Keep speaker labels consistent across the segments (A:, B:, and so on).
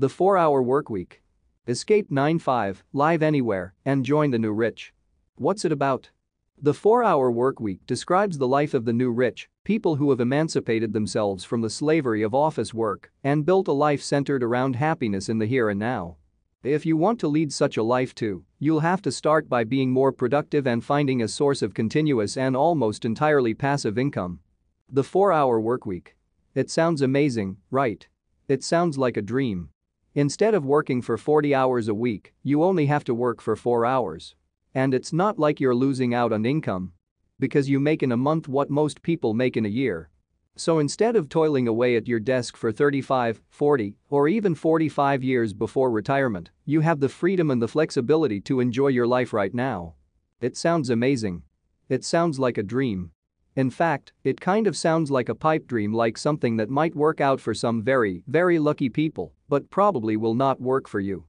A: The 4-hour workweek. Escape 9-5, live anywhere, and join the new rich. What's it about? The 4-hour workweek describes the life of the new rich, people who have emancipated themselves from the slavery of office work and built a life centered around happiness in the here and now. If you want to lead such a life too, you'll have to start by being more productive and finding a source of continuous and almost entirely passive income. The 4-hour workweek. It sounds amazing, right? It sounds like a dream. Instead of working for 40 hours a week, you only have to work for 4 hours. And it's not like you're losing out on income. Because you make in a month what most people make in a year. So instead of toiling away at your desk for 35, 40, or even 45 years before retirement, you have the freedom and the flexibility to enjoy your life right now. It sounds amazing. It sounds like a dream. In fact, it kind of sounds like a pipe dream like something that might work out for some very, very lucky people, but probably will not work for you.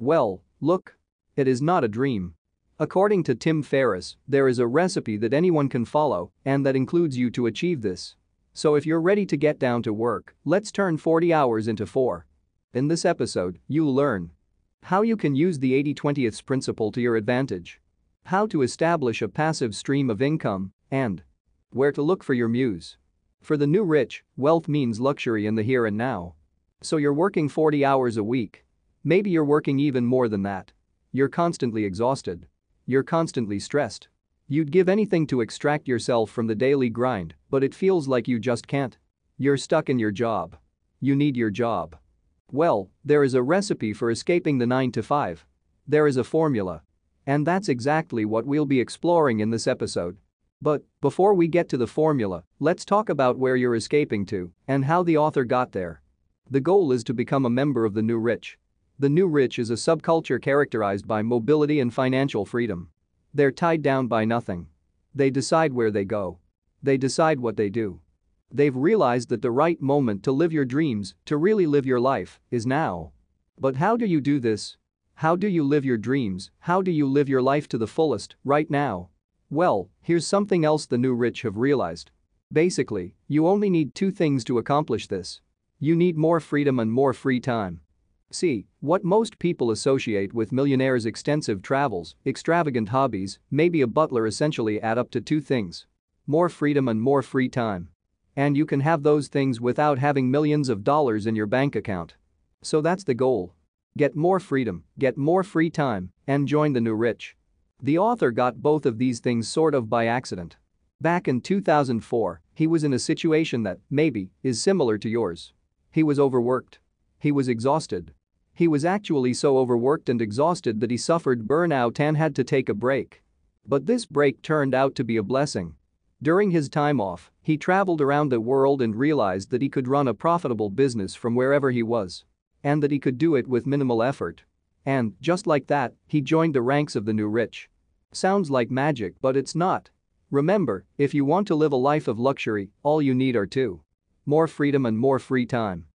A: Well, look. It is not a dream. According to Tim Ferriss, there is a recipe that anyone can follow and that includes you to achieve this. So if you're ready to get down to work, let's turn 40 hours into 4. In this episode, you'll learn how you can use the 80-20th principle to your advantage, how to establish a passive stream of income, and where to look for your muse. For the new rich, wealth means luxury in the here and now. So you're working 40 hours a week. Maybe you're working even more than that. You're constantly exhausted. You're constantly stressed. You'd give anything to extract yourself from the daily grind, but it feels like you just can't. You're stuck in your job. You need your job. Well, there is a recipe for escaping the 9 to 5. There is a formula. And that's exactly what we'll be exploring in this episode. But, before we get to the formula, let's talk about where you're escaping to and how the author got there. The goal is to become a member of the new rich. The new rich is a subculture characterized by mobility and financial freedom. They're tied down by nothing. They decide where they go. They decide what they do. They've realized that the right moment to live your dreams, to really live your life, is now. But how do you do this? How do you live your dreams? How do you live your life to the fullest, right now? Well, here's something else the new rich have realized. Basically, you only need two things to accomplish this. You need more freedom and more free time. See, what most people associate with millionaires' extensive travels, extravagant hobbies, maybe a butler essentially add up to two things. More freedom and more free time. And you can have those things without having millions of dollars in your bank account. So that's the goal. Get more freedom, get more free time, and join the new rich. The author got both of these things sort of by accident. Back in 2004, he was in a situation that, maybe, is similar to yours. He was overworked. He was exhausted. He was actually so overworked and exhausted that he suffered burnout and had to take a break. But this break turned out to be a blessing. During his time off, he traveled around the world and realized that he could run a profitable business from wherever he was. And that he could do it with minimal effort. And, just like that, he joined the ranks of the new rich. Sounds like magic but it's not. Remember, if you want to live a life of luxury, all you need are two. More freedom and more free time.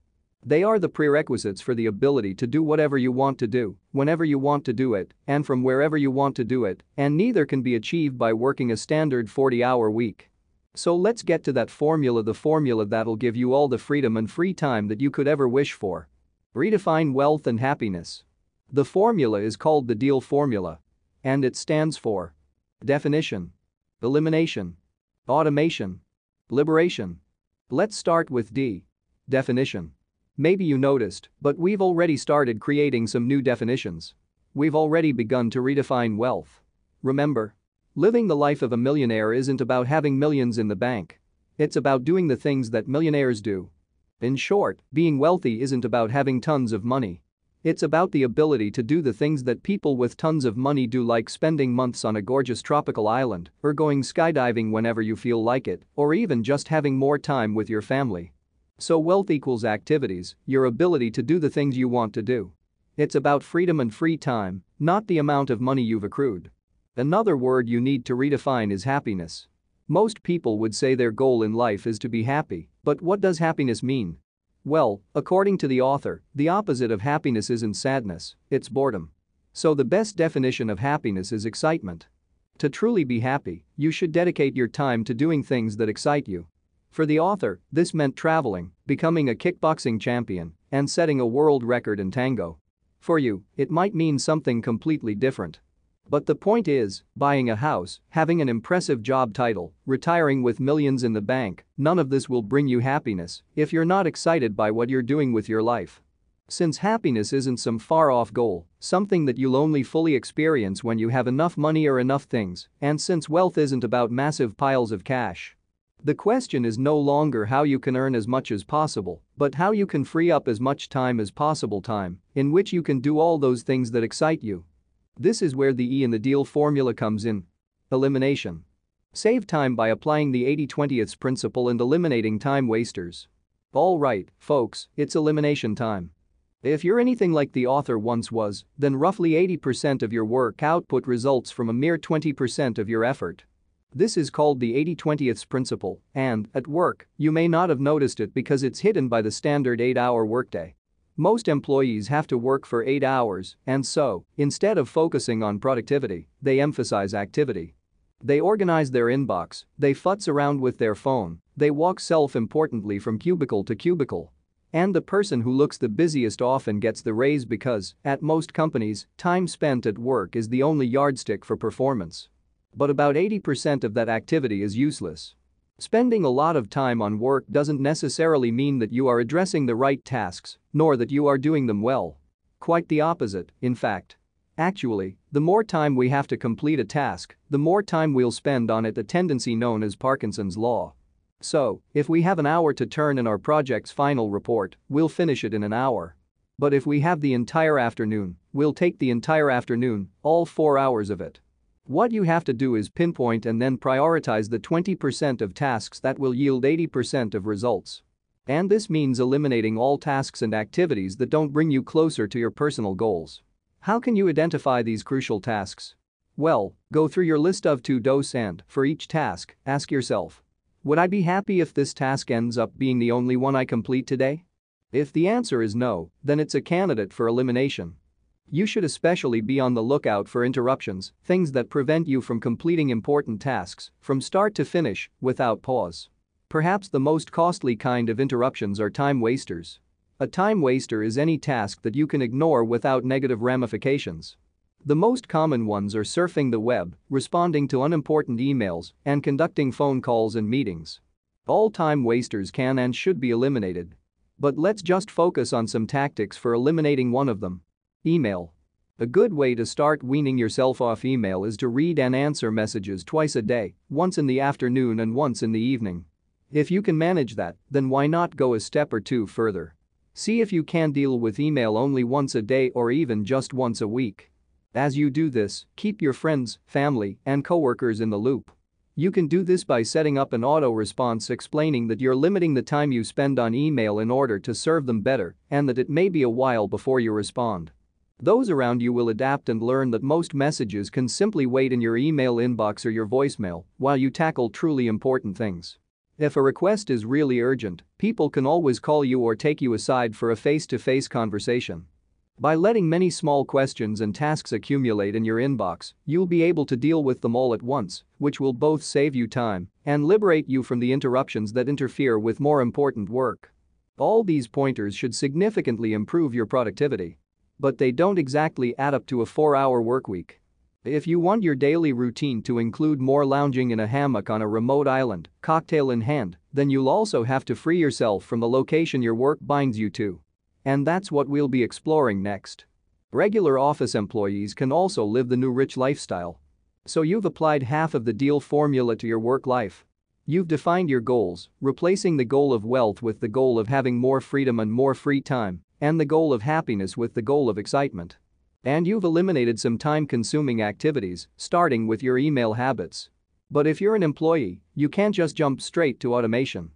A: They are the prerequisites for the ability to do whatever you want to do, whenever you want to do it, and from wherever you want to do it, and neither can be achieved by working a standard 40-hour week. So let's get to that formula the formula that'll give you all the freedom and free time that you could ever wish for. Redefine wealth and happiness. The formula is called the DEAL formula. And it stands for Definition Elimination Automation Liberation Let's start with D. Definition Maybe you noticed, but we've already started creating some new definitions. We've already begun to redefine wealth. Remember? Living the life of a millionaire isn't about having millions in the bank. It's about doing the things that millionaires do. In short, being wealthy isn't about having tons of money. It's about the ability to do the things that people with tons of money do like spending months on a gorgeous tropical island or going skydiving whenever you feel like it or even just having more time with your family. So wealth equals activities, your ability to do the things you want to do. It's about freedom and free time, not the amount of money you've accrued. Another word you need to redefine is happiness. Most people would say their goal in life is to be happy, but what does happiness mean? Well, according to the author, the opposite of happiness isn't sadness, it's boredom. So the best definition of happiness is excitement. To truly be happy, you should dedicate your time to doing things that excite you. For the author, this meant traveling, becoming a kickboxing champion, and setting a world record in tango. For you, it might mean something completely different. But the point is, buying a house, having an impressive job title, retiring with millions in the bank, none of this will bring you happiness if you're not excited by what you're doing with your life. Since happiness isn't some far off goal, something that you'll only fully experience when you have enough money or enough things, and since wealth isn't about massive piles of cash. The question is no longer how you can earn as much as possible, but how you can free up as much time as possible time in which you can do all those things that excite you. This is where the E in the deal formula comes in. Elimination. Save time by applying the 80-20th principle and eliminating time wasters. Alright, folks, it's elimination time. If you're anything like the author once was, then roughly 80% of your work output results from a mere 20% of your effort. This is called the 80-20th principle, and, at work, you may not have noticed it because it's hidden by the standard 8-hour workday. Most employees have to work for 8 hours, and so, instead of focusing on productivity, they emphasize activity. They organize their inbox, they futz around with their phone, they walk self-importantly from cubicle to cubicle, and the person who looks the busiest often gets the raise because, at most companies, time spent at work is the only yardstick for performance. But about 80% of that activity is useless. Spending a lot of time on work doesn't necessarily mean that you are addressing the right tasks, nor that you are doing them well. Quite the opposite, in fact. Actually, the more time we have to complete a task, the more time we'll spend on it a tendency known as Parkinson's law. So, if we have an hour to turn in our project's final report, we'll finish it in an hour. But if we have the entire afternoon, we'll take the entire afternoon, all four hours of it. What you have to do is pinpoint and then prioritize the 20% of tasks that will yield 80% of results. And this means eliminating all tasks and activities that don't bring you closer to your personal goals. How can you identify these crucial tasks? Well, go through your list of to-dos and, for each task, ask yourself, would I be happy if this task ends up being the only one I complete today? If the answer is no, then it's a candidate for elimination. You should especially be on the lookout for interruptions, things that prevent you from completing important tasks from start to finish without pause. Perhaps the most costly kind of interruptions are time wasters. A time waster is any task that you can ignore without negative ramifications. The most common ones are surfing the web, responding to unimportant emails, and conducting phone calls and meetings. All time wasters can and should be eliminated. But let's just focus on some tactics for eliminating one of them. Email. A good way to start weaning yourself off email is to read and answer messages twice a day, once in the afternoon and once in the evening. If you can manage that, then why not go a step or two further? See if you can deal with email only once a day or even just once a week. As you do this, keep your friends, family, and coworkers in the loop. You can do this by setting up an auto response explaining that you're limiting the time you spend on email in order to serve them better and that it may be a while before you respond. Those around you will adapt and learn that most messages can simply wait in your email inbox or your voicemail while you tackle truly important things. If a request is really urgent, people can always call you or take you aside for a face-to-face conversation. By letting many small questions and tasks accumulate in your inbox, you'll be able to deal with them all at once, which will both save you time and liberate you from the interruptions that interfere with more important work. All these pointers should significantly improve your productivity. But they don't exactly add up to a 4-hour workweek. If you want your daily routine to include more lounging in a hammock on a remote island, cocktail in hand, then you'll also have to free yourself from the location your work binds you to. And that's what we'll be exploring next. Regular office employees can also live the new rich lifestyle. So you've applied half of the deal formula to your work life. You've defined your goals, replacing the goal of wealth with the goal of having more freedom and more free time, and the goal of happiness with the goal of excitement. And you've eliminated some time-consuming activities, starting with your email habits. But if you're an employee, you can't just jump straight to automation.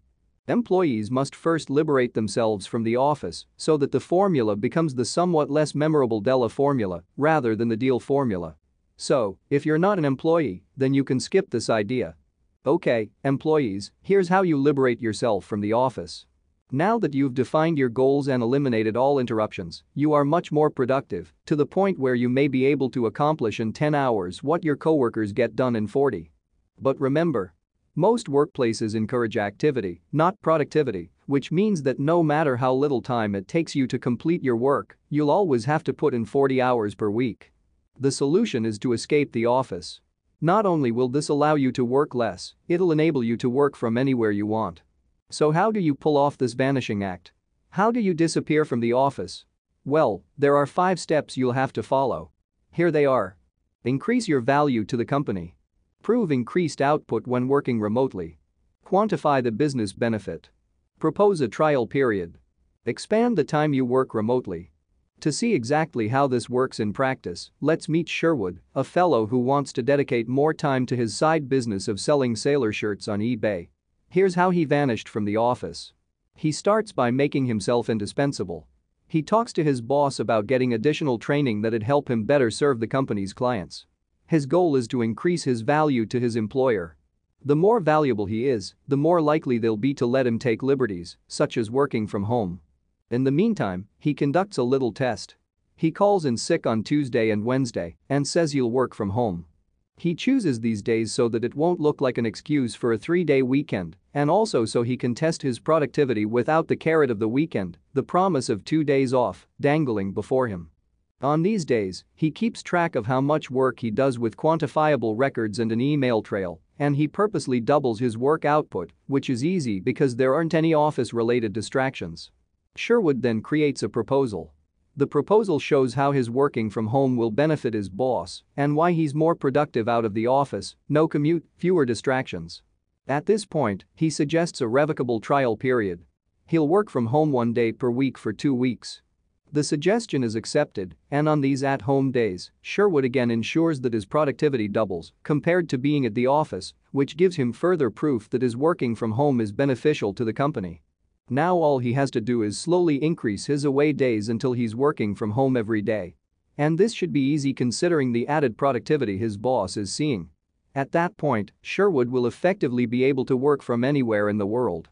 A: Employees must first liberate themselves from the office so that the formula becomes the somewhat less memorable DELA formula rather than the deal formula. So, if you're not an employee, then you can skip this idea. Okay, employees, here's how you liberate yourself from the office. Now that you've defined your goals and eliminated all interruptions, you are much more productive to the point where you may be able to accomplish in 10 hours what your coworkers get done in 40. But remember, Most workplaces encourage activity, not productivity, which means that no matter how little time it takes you to complete your work, you'll always have to put in 40 hours per week. The solution is to escape the office. Not only will this allow you to work less, it'll enable you to work from anywhere you want. So how do you pull off this vanishing act? How do you disappear from the office? Well, there are five steps you'll have to follow. Here they are. Increase your value to the company. Prove increased output when working remotely. Quantify the business benefit. Propose a trial period. Expand the time you work remotely. To see exactly how this works in practice, let's meet Sherwood, a fellow who wants to dedicate more time to his side business of selling sailor shirts on eBay. Here's how he vanished from the office. He starts by making himself indispensable. He talks to his boss about getting additional training that'd help him better serve the company's clients. His goal is to increase his value to his employer. The more valuable he is, the more likely they'll be to let him take liberties, such as working from home. In the meantime, he conducts a little test. He calls in sick on Tuesday and Wednesday and says he'll work from home. He chooses these days so that it won't look like an excuse for a three-day weekend and also so he can test his productivity without the carrot of the weekend, the promise of two days off, dangling before him. On these days, he keeps track of how much work he does with quantifiable records and an email trail, and he purposely doubles his work output, which is easy because there aren't any office-related distractions. Sherwood then creates a proposal. The proposal shows how his working from home will benefit his boss and why he's more productive out of the office, no commute, fewer distractions. At this point, he suggests a revocable trial period. He'll work from home one day per week for two weeks. The suggestion is accepted, and on these at-home days, Sherwood again ensures that his productivity doubles compared to being at the office, which gives him further proof that his working from home is beneficial to the company. Now all he has to do is slowly increase his away days until he's working from home every day. And this should be easy considering the added productivity his boss is seeing. At that point, Sherwood will effectively be able to work from anywhere in the world.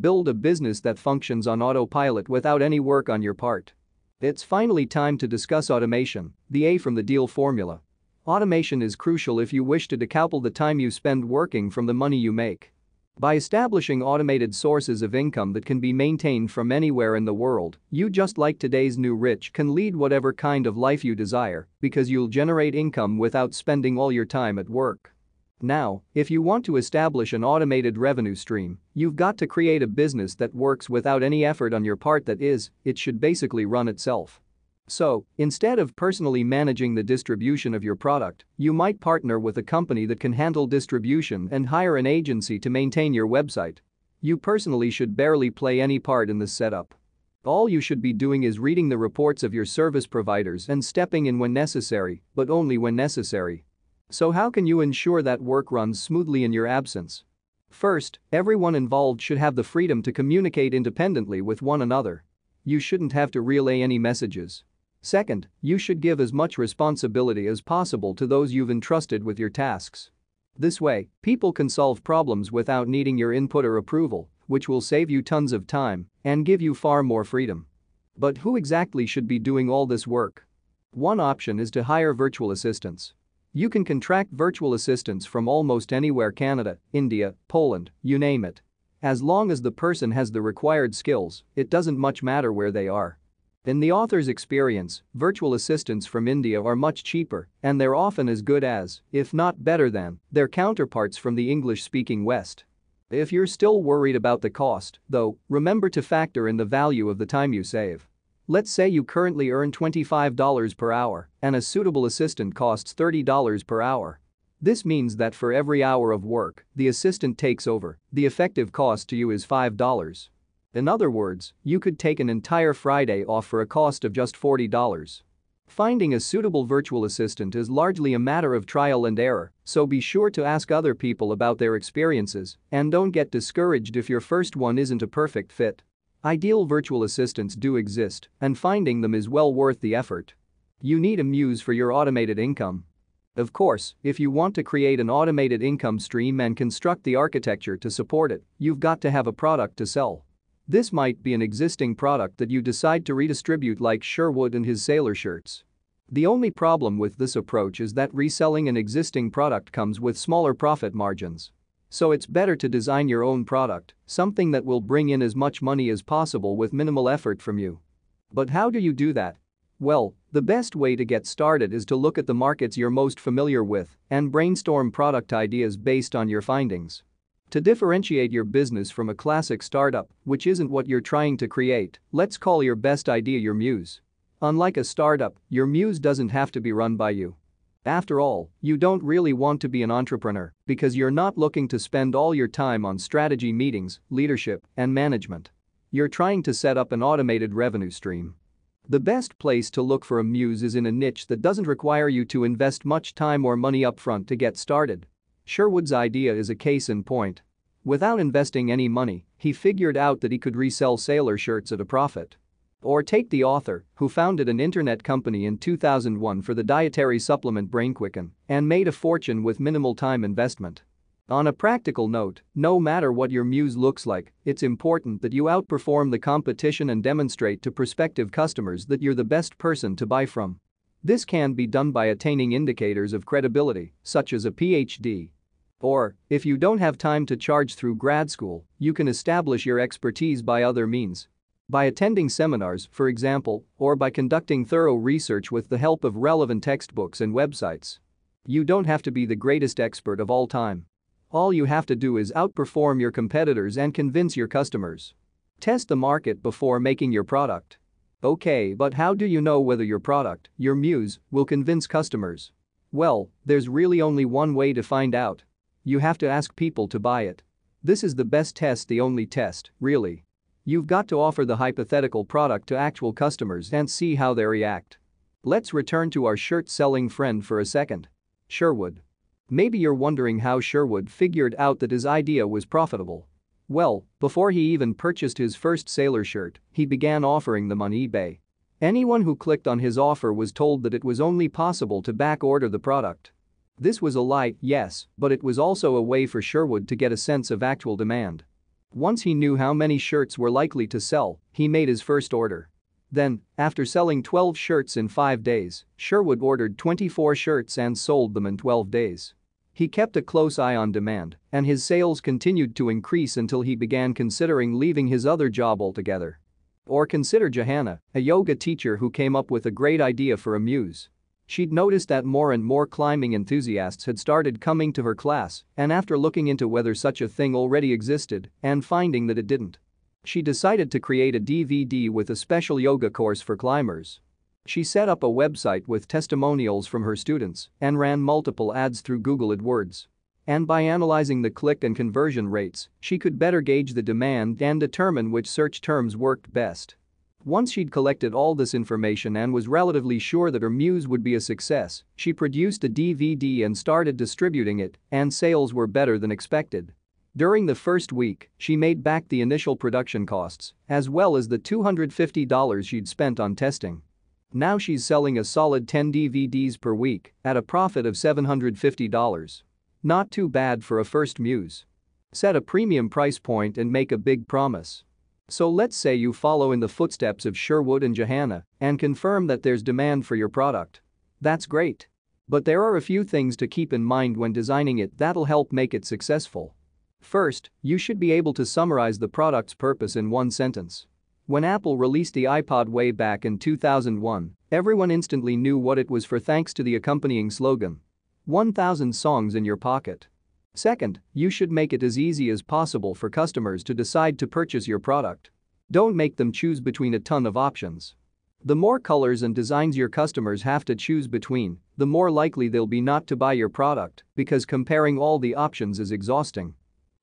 A: Build a business that functions on autopilot without any work on your part. It's finally time to discuss automation, the A from the deal formula. Automation is crucial if you wish to decouple the time you spend working from the money you make. By establishing automated sources of income that can be maintained from anywhere in the world, you just like today's new rich can lead whatever kind of life you desire because you'll generate income without spending all your time at work. Now, if you want to establish an automated revenue stream, you've got to create a business that works without any effort on your part that is, it should basically run itself. So, instead of personally managing the distribution of your product, you might partner with a company that can handle distribution and hire an agency to maintain your website. You personally should barely play any part in this setup. All you should be doing is reading the reports of your service providers and stepping in when necessary, but only when necessary. So how can you ensure that work runs smoothly in your absence? First, everyone involved should have the freedom to communicate independently with one another. You shouldn't have to relay any messages. Second, you should give as much responsibility as possible to those you've entrusted with your tasks. This way, people can solve problems without needing your input or approval, which will save you tons of time and give you far more freedom. But who exactly should be doing all this work? One option is to hire virtual assistants. You can contract virtual assistants from almost anywhere Canada, India, Poland, you name it. As long as the person has the required skills, it doesn't much matter where they are. In the author's experience, virtual assistants from India are much cheaper, and they're often as good as, if not better than, their counterparts from the English-speaking West. If you're still worried about the cost, though, remember to factor in the value of the time you save. Let's say you currently earn $25 per hour and a suitable assistant costs $30 per hour. This means that for every hour of work the assistant takes over, the effective cost to you is $5. In other words, you could take an entire Friday off for a cost of just $40. Finding a suitable virtual assistant is largely a matter of trial and error, so be sure to ask other people about their experiences and don't get discouraged if your first one isn't a perfect fit. Ideal virtual assistants do exist, and finding them is well worth the effort. You need a muse for your automated income. Of course, if you want to create an automated income stream and construct the architecture to support it, you've got to have a product to sell. This might be an existing product that you decide to redistribute like Sherwood and his sailor shirts. The only problem with this approach is that reselling an existing product comes with smaller profit margins. So it's better to design your own product, something that will bring in as much money as possible with minimal effort from you. But how do you do that? Well, the best way to get started is to look at the markets you're most familiar with and brainstorm product ideas based on your findings. To differentiate your business from a classic startup, which isn't what you're trying to create, let's call your best idea your muse. Unlike a startup, your muse doesn't have to be run by you. After all, you don't really want to be an entrepreneur because you're not looking to spend all your time on strategy meetings, leadership, and management. You're trying to set up an automated revenue stream. The best place to look for a muse is in a niche that doesn't require you to invest much time or money upfront to get started. Sherwood's idea is a case in point. Without investing any money, he figured out that he could resell sailor shirts at a profit. Or take the author, who founded an internet company in 2001 for the dietary supplement BrainQuicken and made a fortune with minimal time investment. On a practical note, no matter what your muse looks like, it's important that you outperform the competition and demonstrate to prospective customers that you're the best person to buy from. This can be done by attaining indicators of credibility, such as a PhD. Or, if you don't have time to charge through grad school, you can establish your expertise by other means. By attending seminars, for example, or by conducting thorough research with the help of relevant textbooks and websites. You don't have to be the greatest expert of all time. All you have to do is outperform your competitors and convince your customers. Test the market before making your product. Okay, but how do you know whether your product, your muse, will convince customers? Well, there's really only one way to find out. You have to ask people to buy it. This is the best test, the only test, really. You've got to offer the hypothetical product to actual customers and see how they react. Let's return to our shirt selling friend for a second. Sherwood. Maybe you're wondering how Sherwood figured out that his idea was profitable. Well, before he even purchased his first sailor shirt, he began offering them on eBay. Anyone who clicked on his offer was told that it was only possible to back order the product. This was a lie, yes, but it was also a way for Sherwood to get a sense of actual demand. Once he knew how many shirts were likely to sell, he made his first order. Then, after selling 12 shirts in 5 days, Sherwood ordered 24 shirts and sold them in 12 days. He kept a close eye on demand, and his sales continued to increase until he began considering leaving his other job altogether. Or consider Johanna, a yoga teacher who came up with a great idea for a muse. She'd noticed that more and more climbing enthusiasts had started coming to her class, and after looking into whether such a thing already existed and finding that it didn't, she decided to create a DVD with a special yoga course for climbers. She set up a website with testimonials from her students and ran multiple ads through Google AdWords. And by analyzing the click and conversion rates, she could better gauge the demand and determine which search terms worked best. Once she'd collected all this information and was relatively sure that her muse would be a success, she produced a DVD and started distributing it, and sales were better than expected. During the first week, she made back the initial production costs, as well as the $250 she'd spent on testing. Now she's selling a solid 10 DVDs per week at a profit of $750. Not too bad for a first muse. Set a premium price point and make a big promise. So let's say you follow in the footsteps of Sherwood and Johanna and confirm that there's demand for your product. That's great. But there are a few things to keep in mind when designing it that'll help make it successful. First, you should be able to summarize the product's purpose in one sentence. When Apple released the iPod way back in 2001, everyone instantly knew what it was for thanks to the accompanying slogan 1000 songs in your pocket. Second, you should make it as easy as possible for customers to decide to purchase your product. Don't make them choose between a ton of options. The more colors and designs your customers have to choose between, the more likely they'll be not to buy your product because comparing all the options is exhausting.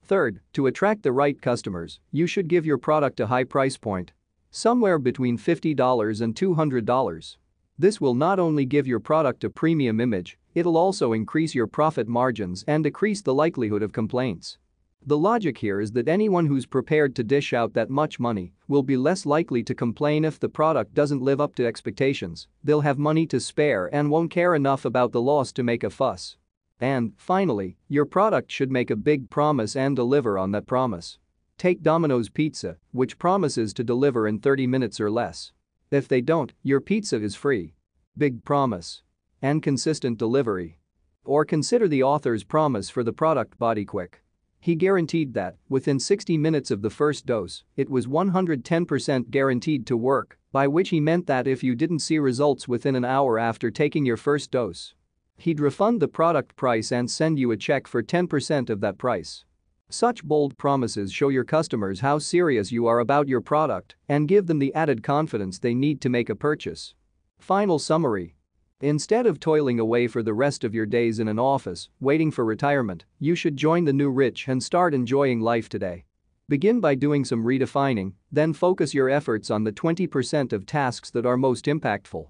A: Third, to attract the right customers, you should give your product a high price point Somewhere between $50 and $200. This will not only give your product a premium image, it'll also increase your profit margins and decrease the likelihood of complaints. The logic here is that anyone who's prepared to dish out that much money will be less likely to complain if the product doesn't live up to expectations, they'll have money to spare and won't care enough about the loss to make a fuss. And, finally, your product should make a big promise and deliver on that promise. Take Domino's Pizza, which promises to deliver in 30 minutes or less. If they don't, your pizza is free. Big promise. And consistent delivery. Or consider the author's promise for the product BodyQuick. He guaranteed that, within 60 minutes of the first dose, it was 110% guaranteed to work, by which he meant that if you didn't see results within an hour after taking your first dose, he'd refund the product price and send you a check for 10% of that price. Such bold promises show your customers how serious you are about your product and give them the added confidence they need to make a purchase. Final summary Instead of toiling away for the rest of your days in an office, waiting for retirement, you should join the new rich and start enjoying life today. Begin by doing some redefining, then focus your efforts on the 20% of tasks that are most impactful.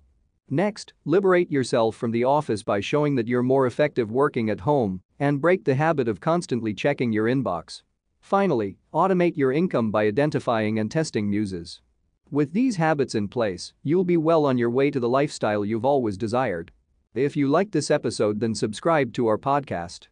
A: Next, liberate yourself from the office by showing that you're more effective working at home and break the habit of constantly checking your inbox. Finally, automate your income by identifying and testing muses. With these habits in place, you'll be well on your way to the lifestyle you've always desired. If you liked this episode then subscribe to our podcast.